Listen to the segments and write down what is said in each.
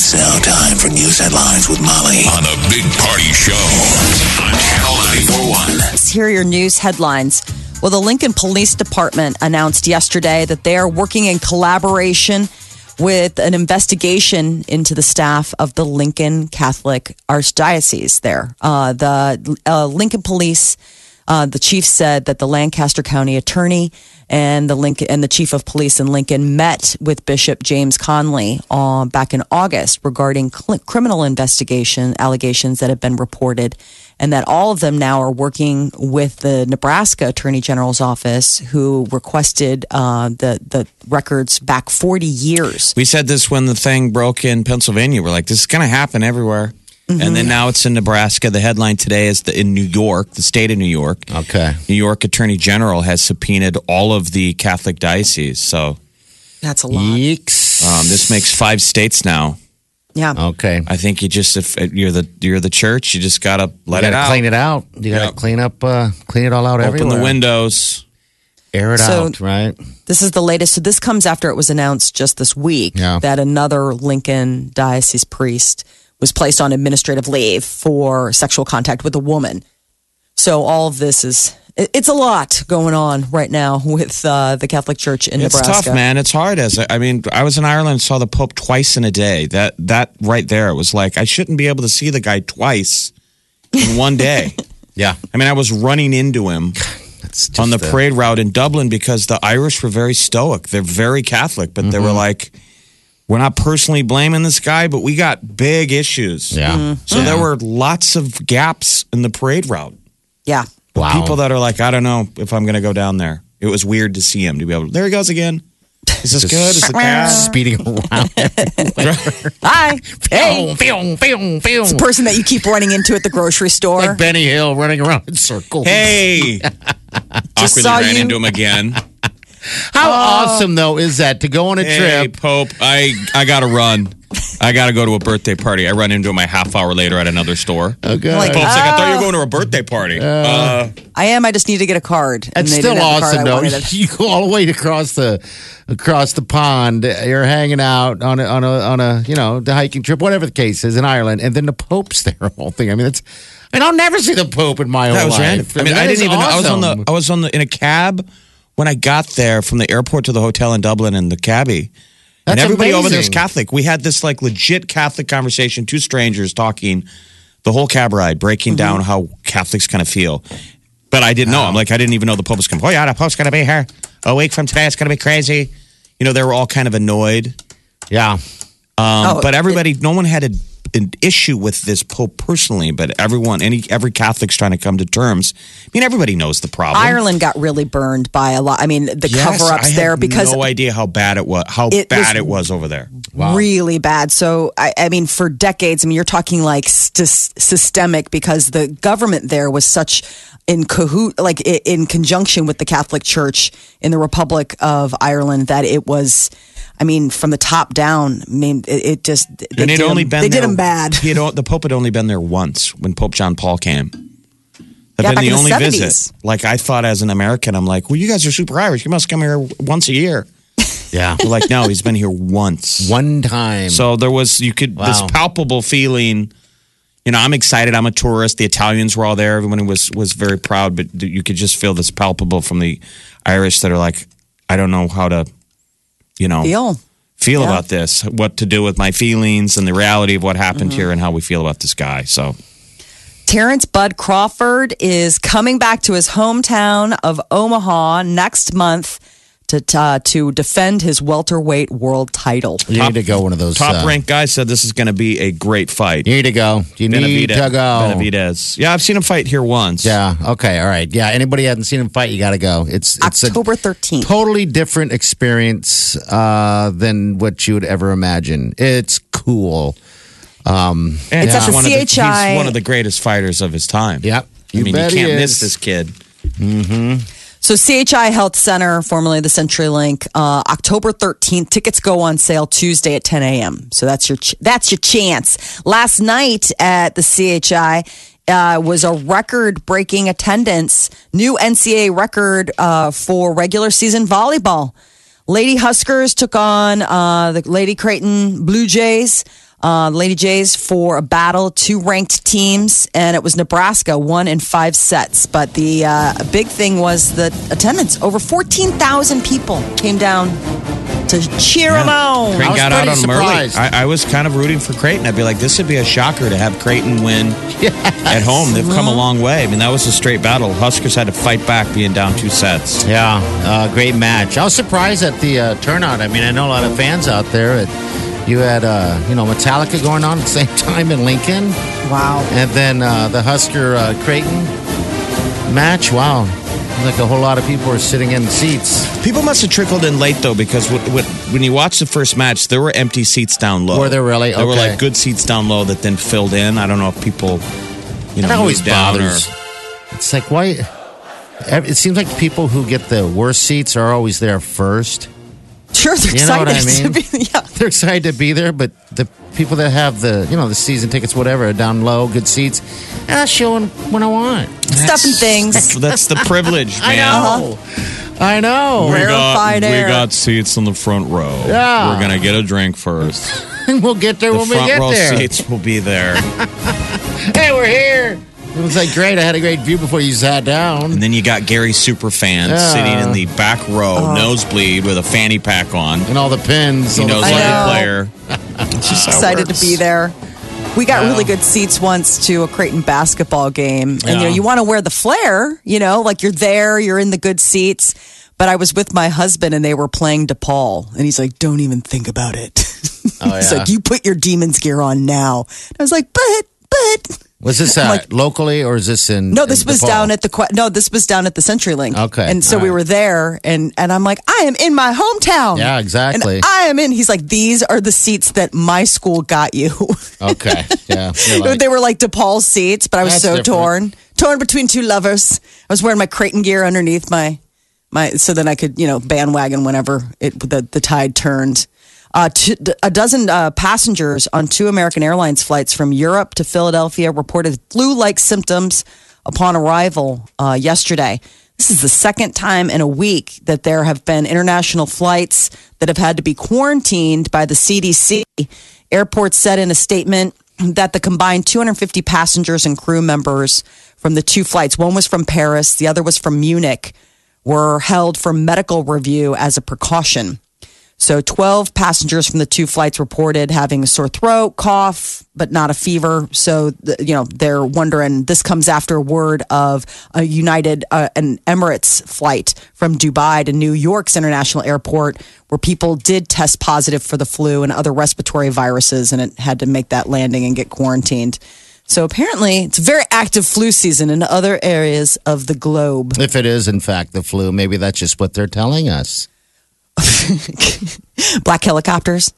It's now time for news headlines with Molly on a big party show on Channel 941. Here are your news headlines. Well, the Lincoln Police Department announced yesterday that they are working in collaboration with an investigation into the staff of the Lincoln Catholic Archdiocese there. Uh, the uh, Lincoln Police, uh, the chief said that the Lancaster County attorney and the Lincoln and the chief of police in Lincoln met with Bishop James Conley uh, back in August regarding cl- criminal investigation allegations that have been reported, and that all of them now are working with the Nebraska Attorney General's office, who requested uh, the the records back forty years. We said this when the thing broke in Pennsylvania. We're like, this is going to happen everywhere. And then now it's in Nebraska. The headline today is the, in New York, the state of New York. Okay. New York Attorney General has subpoenaed all of the Catholic dioceses. So That's a lot. Yeeks. um, this makes five states now. Yeah. Okay. I think you just if you're the you're the church, you just gotta let you it gotta out. clean it out. You gotta Yep. clean up, uh, clean it all out Open everywhere. the windows. Air it So- out, right? This is the latest. So this comes after it was announced just this week Yeah. that another Lincoln diocese priest was placed on administrative leave for sexual contact with a woman. So all of this is it's a lot going on right now with uh, the Catholic Church in It's Nebraska. It's tough, man. It's hard. As I mean, I was in Ireland, and saw the Pope twice in a day. That that right there was like I shouldn't be able to see the guy twice in one day. Yeah. I mean, I was running into him on the uh, parade route in Dublin because the Irish were very stoic. They're very Catholic, but they were like, "We're not personally blaming this guy, but we got big issues." Yeah. Mm-hmm. So there were lots of gaps in the parade route. yeah. Wow. People that are like, I don't know if I'm going to go down there. It was weird to see him to be able. to, There he goes again. Is this Just good? Is the cat? speeding around. Hi. Hey. Pew, pew, pew. It's the person that you keep running into at the grocery store. like Benny Hill running around in circles. Hey, awkwardly saw ran you. into him again. How awesome though is that to go on a Hey, trip? Pope, I I gotta run. I gotta go to a birthday party. I run into him a half hour later at another store. Okay. Like, Pope's like, I thought you were going to a birthday party. Uh, I am. I just need to get a card. And It's still didn't have the card awesome I though. You go all the way across the across the pond. You're hanging out on a on a on a you know the hiking trip, whatever the case is in Ireland, and then the Pope's there. Whole thing. I mean, it's. I mean, I'll never see the Pope in my that whole was life. random. I mean, That I didn't is even. know. I was on the. I was on the in a cab when I got there from the airport to the hotel in Dublin, and the cabbie. and That's everybody over there is amazing. Catholic. We had this like legit Catholic conversation, two strangers talking the whole cab ride, breaking Mm-hmm. down how Catholics kind of feel. But I didn't know. I'm like, I didn't even know the Pope was coming. Oh, yeah, the Pope's going to be here. A week from today, it's going to be crazy. You know, they were all kind of annoyed. Yeah. Um, Oh, but everybody, no one had a, an issue with this Pope personally, but everyone, any every Catholic's trying to come to terms. I mean, everybody knows the problem. Ireland got really burned by a lot. I mean, the Yes, cover ups I had there because no idea how bad it was. How It bad was- it was over there. Wow. really bad. So, I, I mean, for decades, I mean, you're talking like sys- systemic because the government there was such in cahoot, like in conjunction with the Catholic Church in the Republic of Ireland that it was. I mean, from the top down. I mean, it, it just they and did only him, been they there, did him bad. He had, the Pope had only been there once when Pope John Paul came. Had Yeah, been back the in the only 70s. visit. Like I thought as an American, I'm like, well, you guys are super Irish. You must come here once a year. Yeah. They're like, no, he's been here once. One time. So there was you could this palpable feeling. You know, I'm excited. I'm a tourist. The Italians were all there. Everyone was was very proud, but you could just feel this palpable from the Irish that are like, I don't know how to, you know, Deal. feel Yeah. about this, what to do with my feelings and the reality of what happened Mm-hmm. here and how we feel about this guy. So Terence Bud Crawford is coming back to his hometown of Omaha next month to uh, to defend his welterweight world title. you need to go one of those. top uh, ranked guy said this is going to be a great fight. You need to go. You need Benavidez- to go. Benavidez. Yeah, I've seen him fight here once. Yeah. Okay. All right. Yeah. Anybody hasn't seen him fight, you got to go. It's it's October a 13th. totally different experience uh, than what you would ever imagine. It's cool. And It's at he's the one of the- CHI. he's one of the greatest fighters of his time. Yep. I You mean, bet you he can't miss is. this kid. So CHI Health Center, formerly the CenturyLink, uh, October 13th. Tickets go on sale Tuesday at 10 a.m. So that's your ch- that's your chance. Last night at the CHI uh, was a record-breaking attendance, new NCAA record uh, for regular season volleyball. Lady Huskers took on uh, the Lady Creighton Blue Jays. Uh, Lady Jays for a battle, two ranked teams, and it was Nebraska, one in five sets. But the uh, big thing was the attendance. Over 14,000 people came down to cheer them on. Creighton got out pretty on them early. I, I was kind of rooting for Creighton. I'd be like, this would be a shocker to have Creighton win at home. They've come a long way. I mean, that was a straight battle. Huskers had to fight back being down two sets. Yeah, uh, great match. I was surprised at the uh, turnout. I mean, I know a lot of fans out there. You had, uh, you know, Metallica going on at the same time in Lincoln, Wow. and then uh, the Husker uh, Creighton match. Wow, like a whole lot of people were sitting in seats. People must have trickled in late though, because what, what, when you watch the first match, there were empty seats down low. Were there really? There were like good seats down low that then filled in. I don't know if people, you know, That always moved down or- It's like why? It seems like people who get the worst seats are always there first. Sure, they're You know excited what I mean? to be. Yeah. They're excited to be there, but the people that have the you know the season tickets, whatever, are down low, good seats. And I show them when I want. Stuff and things. That's the privilege, man. I know. I know. We got, we got seats in the front row. Yeah. We're gonna get a drink first. And we'll get there The when we front get row there. seats will be there. Hey, we're here. It was like great. I had a great view before you sat down. And then you got Gary Superfan Yeah. sitting in the back row, Oh. nosebleed with a fanny pack on. And all the pins. He all the knows every know. player. Just how excited to be there. We got Wow. really good seats once to a Creighton basketball game. And you know, you want to wear the flair, you know, like you're there, you're in the good seats. But I was with my husband and they were playing DePaul. And he's like, don't even think about it. Oh, he's yeah. like, you put your demons gear on now. I was like, but, but. Was this uh, like- locally or is this in? No, this in was down at the no, this was down at the CenturyLink. Okay, and so all we were there, and and I'm like, I am in my hometown. Yeah, exactly. And I am in. He's like, these are the seats that my school got you. Okay. Yeah. Like- they were like DePaul seats, but I was so different. torn, torn between two lovers. I was wearing my Creighton gear underneath my my, so then I could you know bandwagon whenever it the the tide turned. Uh, two, a dozen uh, passengers on two American Airlines flights from Europe to Philadelphia reported flu-like symptoms upon arrival uh, yesterday. This is the second time in a week that there have been international flights that have had to be quarantined by the CDC. Airports said in a statement that the combined 250 passengers and crew members from the two flights, one was from Paris, the other was from Munich, were held for medical review as a precaution. So 12 passengers from the two flights reported having a sore throat, cough, but not a fever. So, you know, they're wondering this comes after word of a United, uh, an Emirates flight from Dubai to New York's international airport where people did test positive for the flu and other respiratory viruses and it had to make that landing and get quarantined. So apparently it's very active flu season in other areas of the globe. If it is, in fact, the flu, maybe that's just what they're telling us. black helicopters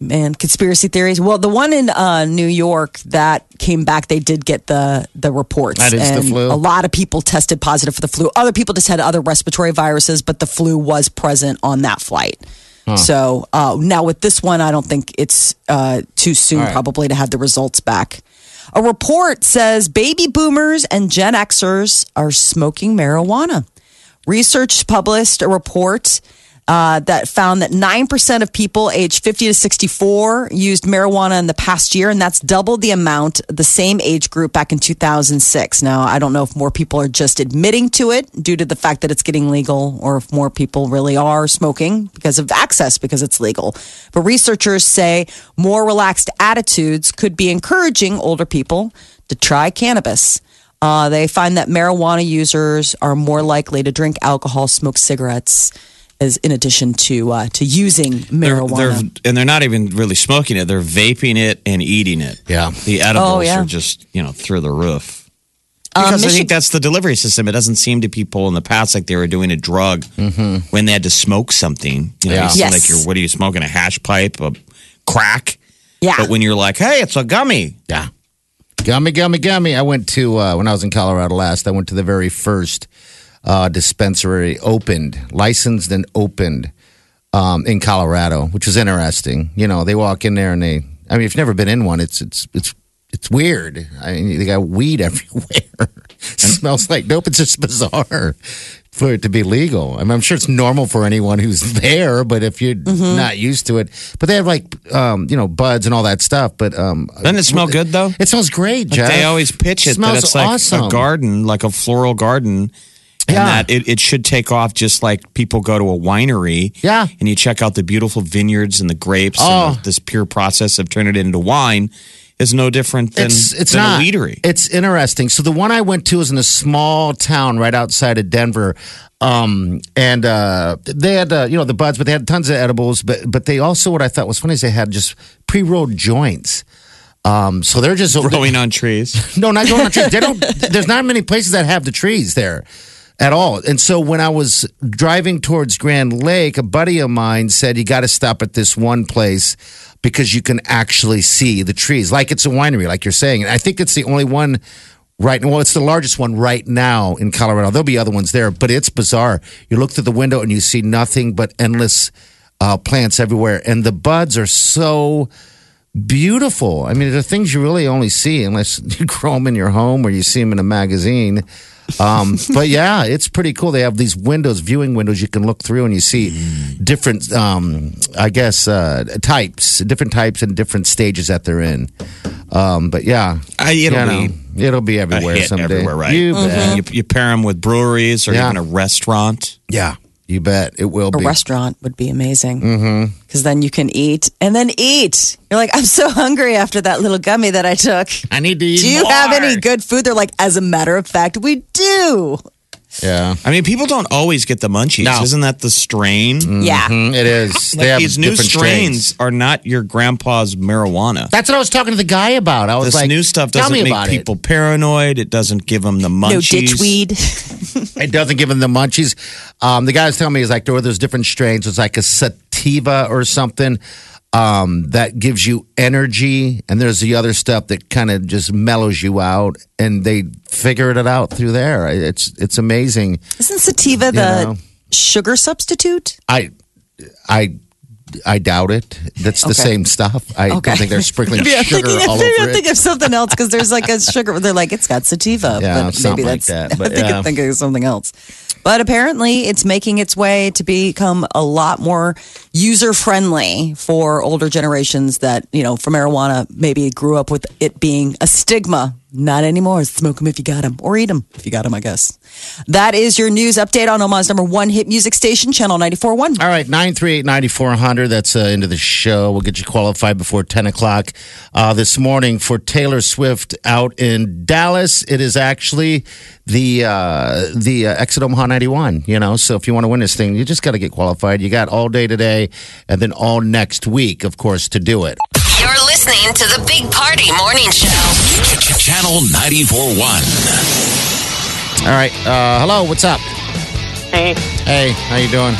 man conspiracy theories. Well the one in uh, new york that came back they did get the the reports. That is the and flu? a lot of people tested positive for the flu. Other people just had other respiratory viruses but the flu was present on that flight. So uh, now with this one i don't think it's uh, too soon right. probably to have the results back. A report says baby boomers and gen xers are smoking marijuana. Research published a report uh, that found that 9% of people aged 50 to 64 used marijuana in the past year, and that's double the amount the same age group back in 2006. Now, I don't know if more people are just admitting to it due to the fact that it's getting legal, or if more people really are smoking because of access, because it's legal. But researchers say more relaxed attitudes could be encouraging older people to try cannabis. Uh, they find that marijuana users are more likely to drink alcohol, smoke cigarettes, as in addition to uh, to using They're, marijuana. they're, and they're not even really smoking it. They're vaping it and eating it. Yeah. The edibles Oh, yeah. are just, you know, through the roof. Um, Because I Michi- think that's the delivery system. It doesn't seem to people in the past like they were doing a drug when they had to smoke something. You know, Yeah. you Yes. like you're, what are you smoking? A hash pipe? A crack? Yeah. But when you're like, hey, it's a gummy, Yeah. Gummy, gummy, gummy. I went to, uh, when I was in Colorado last, I went to the very first uh, dispensary opened, licensed and opened um, in Colorado, which was interesting. You know, they walk in there and they, I mean, if you've never been in one, it's, it's, it's, it's weird. I mean, they got weed everywhere. It smells like dope. It's just bizarre for it to be legal. I mean, I'm sure it's normal for anyone who's there, but if you're not used to it, but they have like, um, you know, buds and all that stuff. But um, doesn't it smell good though? it smells great, Jeff. They always pitch it smells that it's like awesome. a garden, like a floral garden. And Yeah. that it, it should take off just like people go to a winery. Yeah. And you check out the beautiful vineyards and the grapes Oh. and the, this pure process of turning it into wine is no different than, it's it's than not a weedery. It's interesting. So the one I went to was in a small town right outside of Denver, um, and uh, they had uh, you know the buds, but they had tons of edibles. But but they also what I thought was funny is they had just pre rolled joints. Um, so they're just Growing on trees. no, not growing on trees. They don't. There's not many places that have the trees there at all. And so when I was driving towards Grand Lake, a buddy of mine said you got to stop at this one place because you can actually see the trees, like it's a winery, like you're saying. And I think it's the only one. Right, well, it's the largest one right now in Colorado. There'll be other ones there, but it's bizarre. You look through the window and you see nothing but endless uh, plants everywhere, and the buds are so beautiful. I mean, they're things you really only see unless you grow them in your home or you see them in a magazine. Um, but yeah, it's pretty cool. They have these windows, viewing windows you can look through, and you see different, um, I guess, uh, types, different types and different stages that they're in. Um, but yeah, I- it'll you know, be it'll be a everywhere hit someday. everywhere, right? You And bet. you, you pair them with breweries or Yeah. even a restaurant. Yeah, you bet it will A be. restaurant would be amazing. Because then you can eat and then eat. You're like, I'm so hungry after that little gummy that I took. I need to eat Do you have any good food? They're like, as a matter of fact, we do. Yeah, I mean, people don't always get the munchies. No. Isn't that the strain? Yeah. Mm, it is. Like they have these new different strains are not your grandpa's marijuana. That's what I was talking to the guy about. I was This like, new stuff tell doesn't me make about it. people paranoid. It doesn't give them the munchies. No ditchweed. It doesn't give him the munchies. Um, the guy was telling me he's like there were there's different strains. It's like a sativa or something um, that gives you energy, and there's the other stuff that kind of just mellows you out. And they figured it out through there. It's it's amazing. Isn't sativa the know. sugar substitute? I I. I doubt it. That's the Okay. same stuff. I Okay. think they're sprinkling Maybe sugar thinking, all maybe over I'm thinking of something else because there's like a sugar. They're like it's got sativa, Yeah, but maybe like that's. that, but I think yeah. I'm thinking of something else. But apparently, it's making its way to become a lot more user friendly for older generations that you know, for marijuana, maybe grew up with it being a stigma. Not anymore. Smoke them if you got them, or eat them if you got them. I guess. That is your news update on Omaha's number one hit music station, Channel 94.1. All right, 938 9400. That's uh, into the show. We'll get you qualified before 10 o'clock uh, this morning for Taylor Swift out in Dallas. It is actually the uh, the uh, Exit Omaha 91, you know. So if you want to win this thing, you just got to get qualified. You got all day today and then all next week, of course, to do it. You're listening to the Big Party Morning Show. Channel 94.1. All right. Uh, hello, what's up? Hey, Hey, how you doing?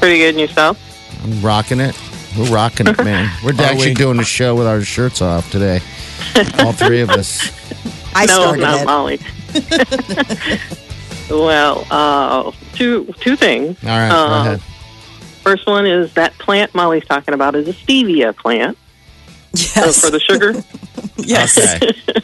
pretty good in yourself? I'm rocking it. We're rocking it, man. We're actually we? doing the show with our shirts off today. All three of us. I no, started not it. Molly. well, uh, two two things. All right, Uh, go ahead. First one is that plant Molly's talking about is a stevia plant so Yes. for the sugar. yes. Okay.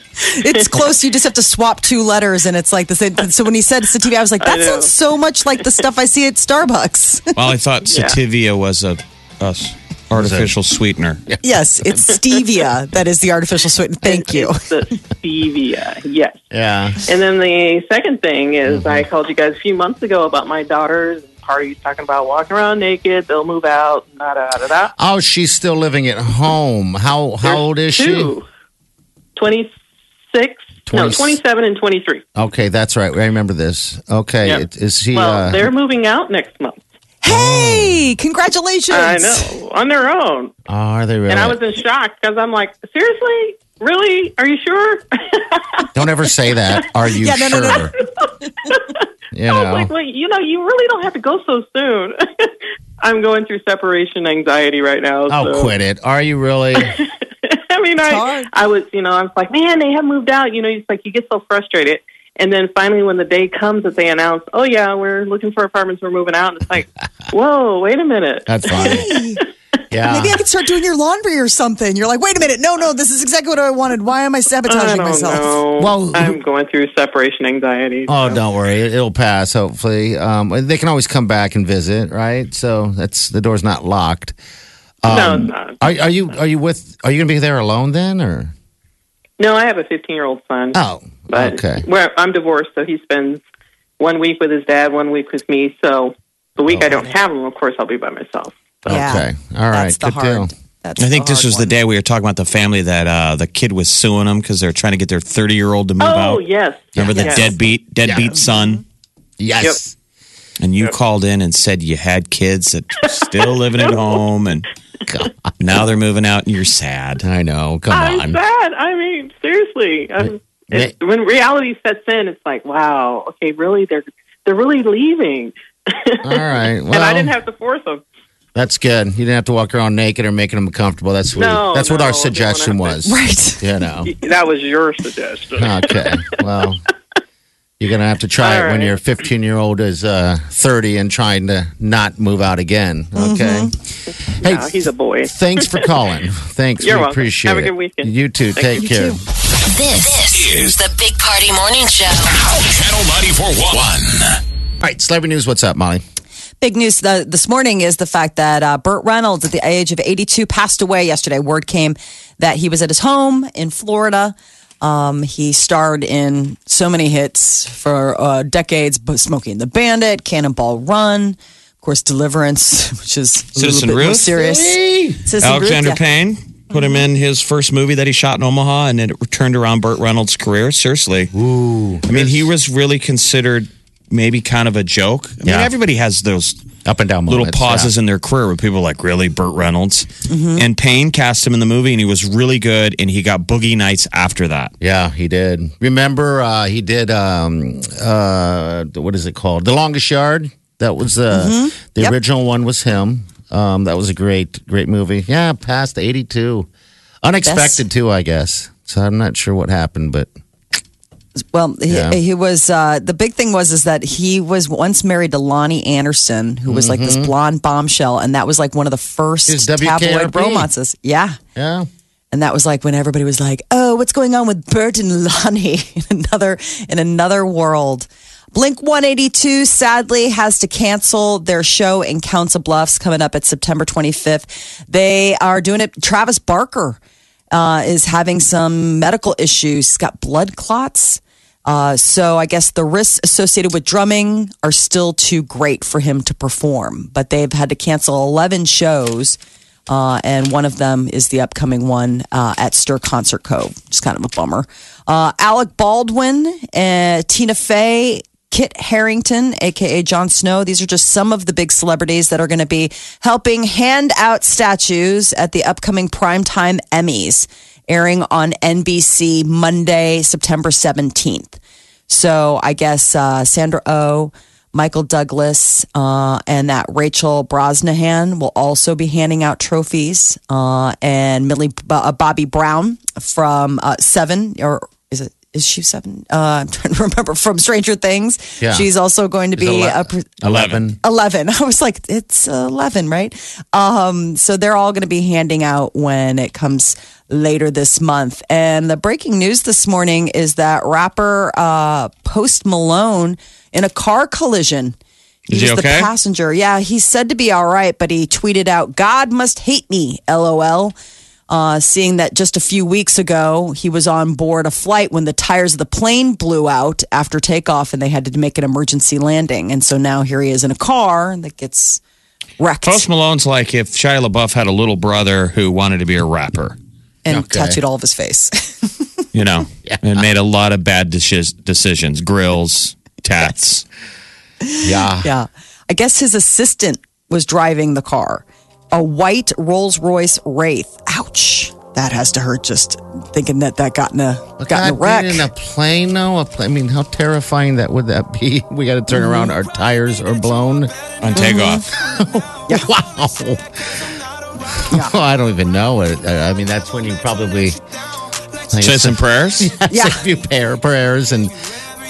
it's close. You just have to swap two letters, and it's like the same. So when he said sativa, I was like, that sounds so much like the stuff I see at Starbucks. Well, I thought Yeah. sativia was a, a s- artificial sweetener. yes, it's stevia that is the artificial sweetener. Thank you. It's the stevia, yes. Yeah. And then the second thing is Mm-hmm. I called you guys a few months ago about my daughters and parties talking about walking around naked. They'll move out. Da da da da. Oh, she's still living at home. How how old is she? Two. 26? No, 27 and 23. Okay, that's right. I remember this. Okay, Yeah. it- is he? Well, uh, they're moving out next month. Hey, congratulations! I know, on their own. oh, are they really? And I was in shock because I'm like, seriously? Really? Are you sure? Don't ever say that. Are you Yeah, no, sure? no, no. You I was like, well, you know, you really don't have to go so soon. I'm going through separation anxiety right now. oh, so. quit it. Are you really? I mean, I, hard. I was, you know, I was like, man, they have moved out. You know, it's like you get so frustrated. And then finally, when the day comes that they announce, oh, yeah, we're looking for apartments, we're moving out, and it's like, whoa, wait a minute. That's funny. Yeah. Maybe I could start doing your laundry or something. You're like, wait a minute, no, no, this is exactly what I wanted. Why am I I sabotaging don't myself? know. Well, I'm going through separation anxiety. Oh, so. don't worry. It- It'll pass, hopefully. Um, they can always come back and visit, right? So that's the door's not locked. no, Um, it's not. Are, are you are you with? Are you going to be there alone then, or? No, I have a 15 year old son. Oh, but okay. Where I'm divorced, so he spends one week with his dad, one week with me. So the week I don't have him, of course, I'll be by myself. Yeah. Okay. All right. That's the Good hard. deal. That's I think the this hard was the one. day we were talking about the family that uh, the kid was suing them because they're trying to get their 30 year old to move out. Oh, yes. Remember the yes. deadbeat deadbeat son? Yes. And you called in and said you had kids that were still living at home and now they're moving out and you're sad. I know. Come I'm on. sad. I mean, seriously. Um, it's, when reality sets in, it's like, wow, okay, really? They're they're really leaving. All right. and I didn't have to force them. That's good. You didn't have to walk around naked or making them comfortable. That's sweet. No, that's what our suggestion was. Right. You know. That was your suggestion. Okay. Well, you're going to have to try All it when right. your 15 year old is uh, 30 and trying to not move out again. Okay. Hey, No, he's a boy. thanks for calling. Thanks. You're we welcome. appreciate Have a good weekend. You too. Thank Take you. care. This, this is the Big Party Morning Show. Channel 94.1. All right. Celebrity news. What's up, Molly? Big news uh, this morning is the fact that uh, Burt Reynolds, at the age of 82, passed away yesterday. Word came that he was at his home in Florida. Um, he starred in so many hits for uh, decades, but Smokey and the Bandit, Cannonball Run, of course, Deliverance, which is a Citizen little bit Ruth? serious. Citizen Ruth, Alexander yeah. Payne put him in his first movie that he shot in Omaha, and it turned around Burt Reynolds' career. Seriously, Ooh. I mean, he was really considered maybe kind of a joke. I mean, Yeah. everybody has those Up and down little moments, pauses yeah. in their career where people are like, really, Burt Reynolds? Mm-hmm. And Payne cast him in the movie, and he was really good, and he got Boogie Nights after that. Yeah, he did. Remember, uh, he did. Um, uh, what is it called? The Longest Yard. That was uh, the. Yep. original one. Was him. Um, that was a great, great movie. Yeah, past eighty-two. Unexpected too, I guess. So I'm not sure what happened, but Well, he, Yeah. he was uh, the big thing was is that he was once married to Loni Anderson, who was like this blonde bombshell, and that was like one of the first tabloid romances. Yeah. yeah. And that was like when everybody was like, "Oh, what's going on with Burt and Loni in another in another world?" Blink 182 sadly has to cancel their show in Council Bluffs coming up at September 25th. They are doing it. Travis Barker uh, is having some medical issues. He's got blood clots. Uh, so I guess the risks associated with drumming are still too great for him to perform. But they've had to cancel 11 shows. Uh, and one of them is the upcoming one uh, at Stir Concert Cove. Just kind of a bummer. Uh, Alec Baldwin, uh, Tina Fey, Kit Harington, aka Jon Snow. These are just some of the big celebrities that are going to be helping hand out statues at the upcoming primetime Emmys, airing on NBC Monday, September 17th. So I guess uh, Sandra O, Michael Douglas, uh, and that Rachel Brosnahan will also be handing out trophies. Uh, and Millie uh, Bobby Brown from uh, Seven, or is it? Is she seven? Uh, I'm trying to remember from Stranger Things. Yeah. She's also going to Is be ele- a, pre- eleven. 11. I was like, it's 11, right? Um, so they're all going to be handing out when it comes later this month. And the breaking news this morning is that rapper uh, Post Malone in a car collision. Is he okay? the passenger. Yeah, he's said to be all right, but he tweeted out, God must hate me, lol. Uh, seeing that just a few weeks ago, he was on board a flight when the tires of the plane blew out after takeoff and they had to make an emergency landing. And so now here he is in a car that gets wrecked Post Malone's like if Shia LaBeouf had a little brother who wanted to be a rapper, and Okay. tattooed all of his face. you know, yeah. and made a lot of bad decis- decisions, grills, tats. Yeah. yeah. I guess his assistant was driving the car, a white Rolls Royce Wraith. Ouch. That has to hurt just thinking that that got in a, But got in a wreck. being in a plane, though. A pla- I mean, how terrifying that would that be? We got to turn around. Our tires are blown. on takeoff. Wow. well, I don't even know. I I mean, that's when you probably Say some prayers. yeah. say a few prayer, prayers and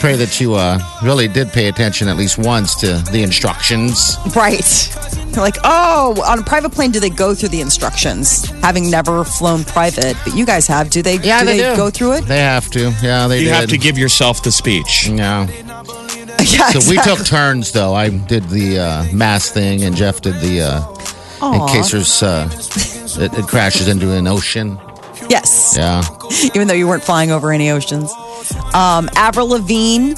pray that you uh, really did pay attention at least once to the instructions. Right. They're like, oh, on a private plane, do they go through the instructions? Having never flown private, but you guys have. Do they? Yeah, do they they, do. go through it? They have to. Yeah, they You did. have to give yourself the speech. Yeah. yeah. So we took turns, though. I did the uh, mass thing, and Jeff did the. Uh, in case there's uh, it, it crashes into an ocean. Yes. Yeah. even though you weren't flying over any oceans. Um, Avril Lavigne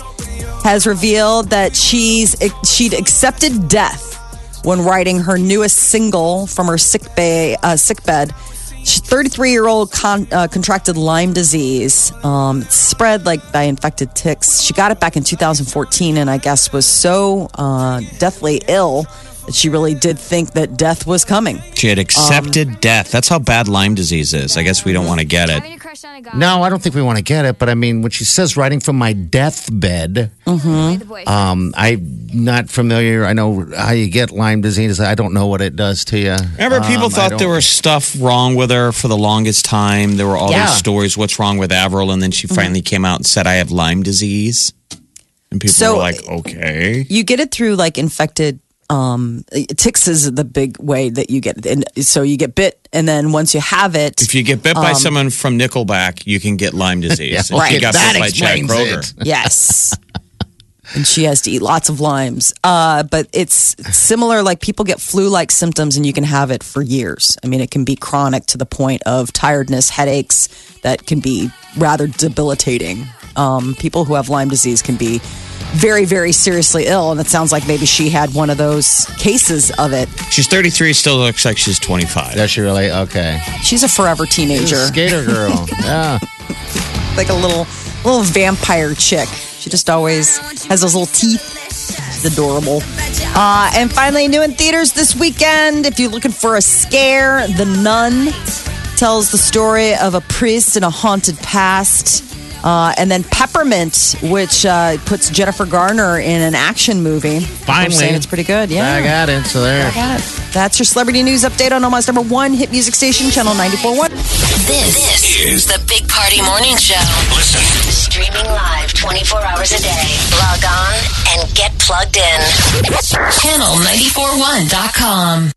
has revealed that she's she'd accepted death when writing her newest single from her sick bay uh, sick bed. She's 33 year old con, uh, contracted Lyme disease. Um, it's spread like by infected ticks. She got it back in 2014, and I guess was so uh, deathly ill that she really did think that death was coming. She had accepted death. That's how bad Lyme disease is. I guess we don't want to get it. No, I don't think we want to get it, but I mean, when she says writing from my deathbed, Mm-hmm. um, I'm not familiar. I know how you get Lyme disease. I don't know what it does to you. Remember, people Um, thought there was stuff wrong with her for the longest time. There were all Yeah. these stories, what's wrong with Avril? And then she finally came out and said, I have Lyme disease. And people So- were like, okay. you get it through like infected um ticks is the big way that you get and so you get bit and then once you have it If you get bit by someone from Nickelback, you can get Lyme disease. Yeah, she right. got That bit by Kroeger. it. yes and she has to eat lots of limes uh but it's similar like people get flu like symptoms and you can have it for years i mean it can be chronic to the point of tiredness headaches that can be rather debilitating um people who have lyme disease can be very very seriously ill and it sounds like maybe she had one of those cases of it She's 33, still looks like she's 25. Does she really? Okay. she's a forever She's teenager a skater girl. yeah. like a little little vampire chick. She just always has those little teeth. She's adorable. Uh, and finally, new in theaters this weekend. If you're looking for a scare, The Nun tells the story of a priest in a haunted past. Uh, and then Peppermint, which uh, puts Jennifer Garner in an action movie. People are Finally. saying it's pretty good. Yeah. I got it. So there. I Got it. That's your celebrity news update on Omaha's number one hit music station, Channel 94.1. This, this is the Big Party Morning Show. Listen. Streaming live 24 hours a day. Log on and get plugged in. Channel941.com.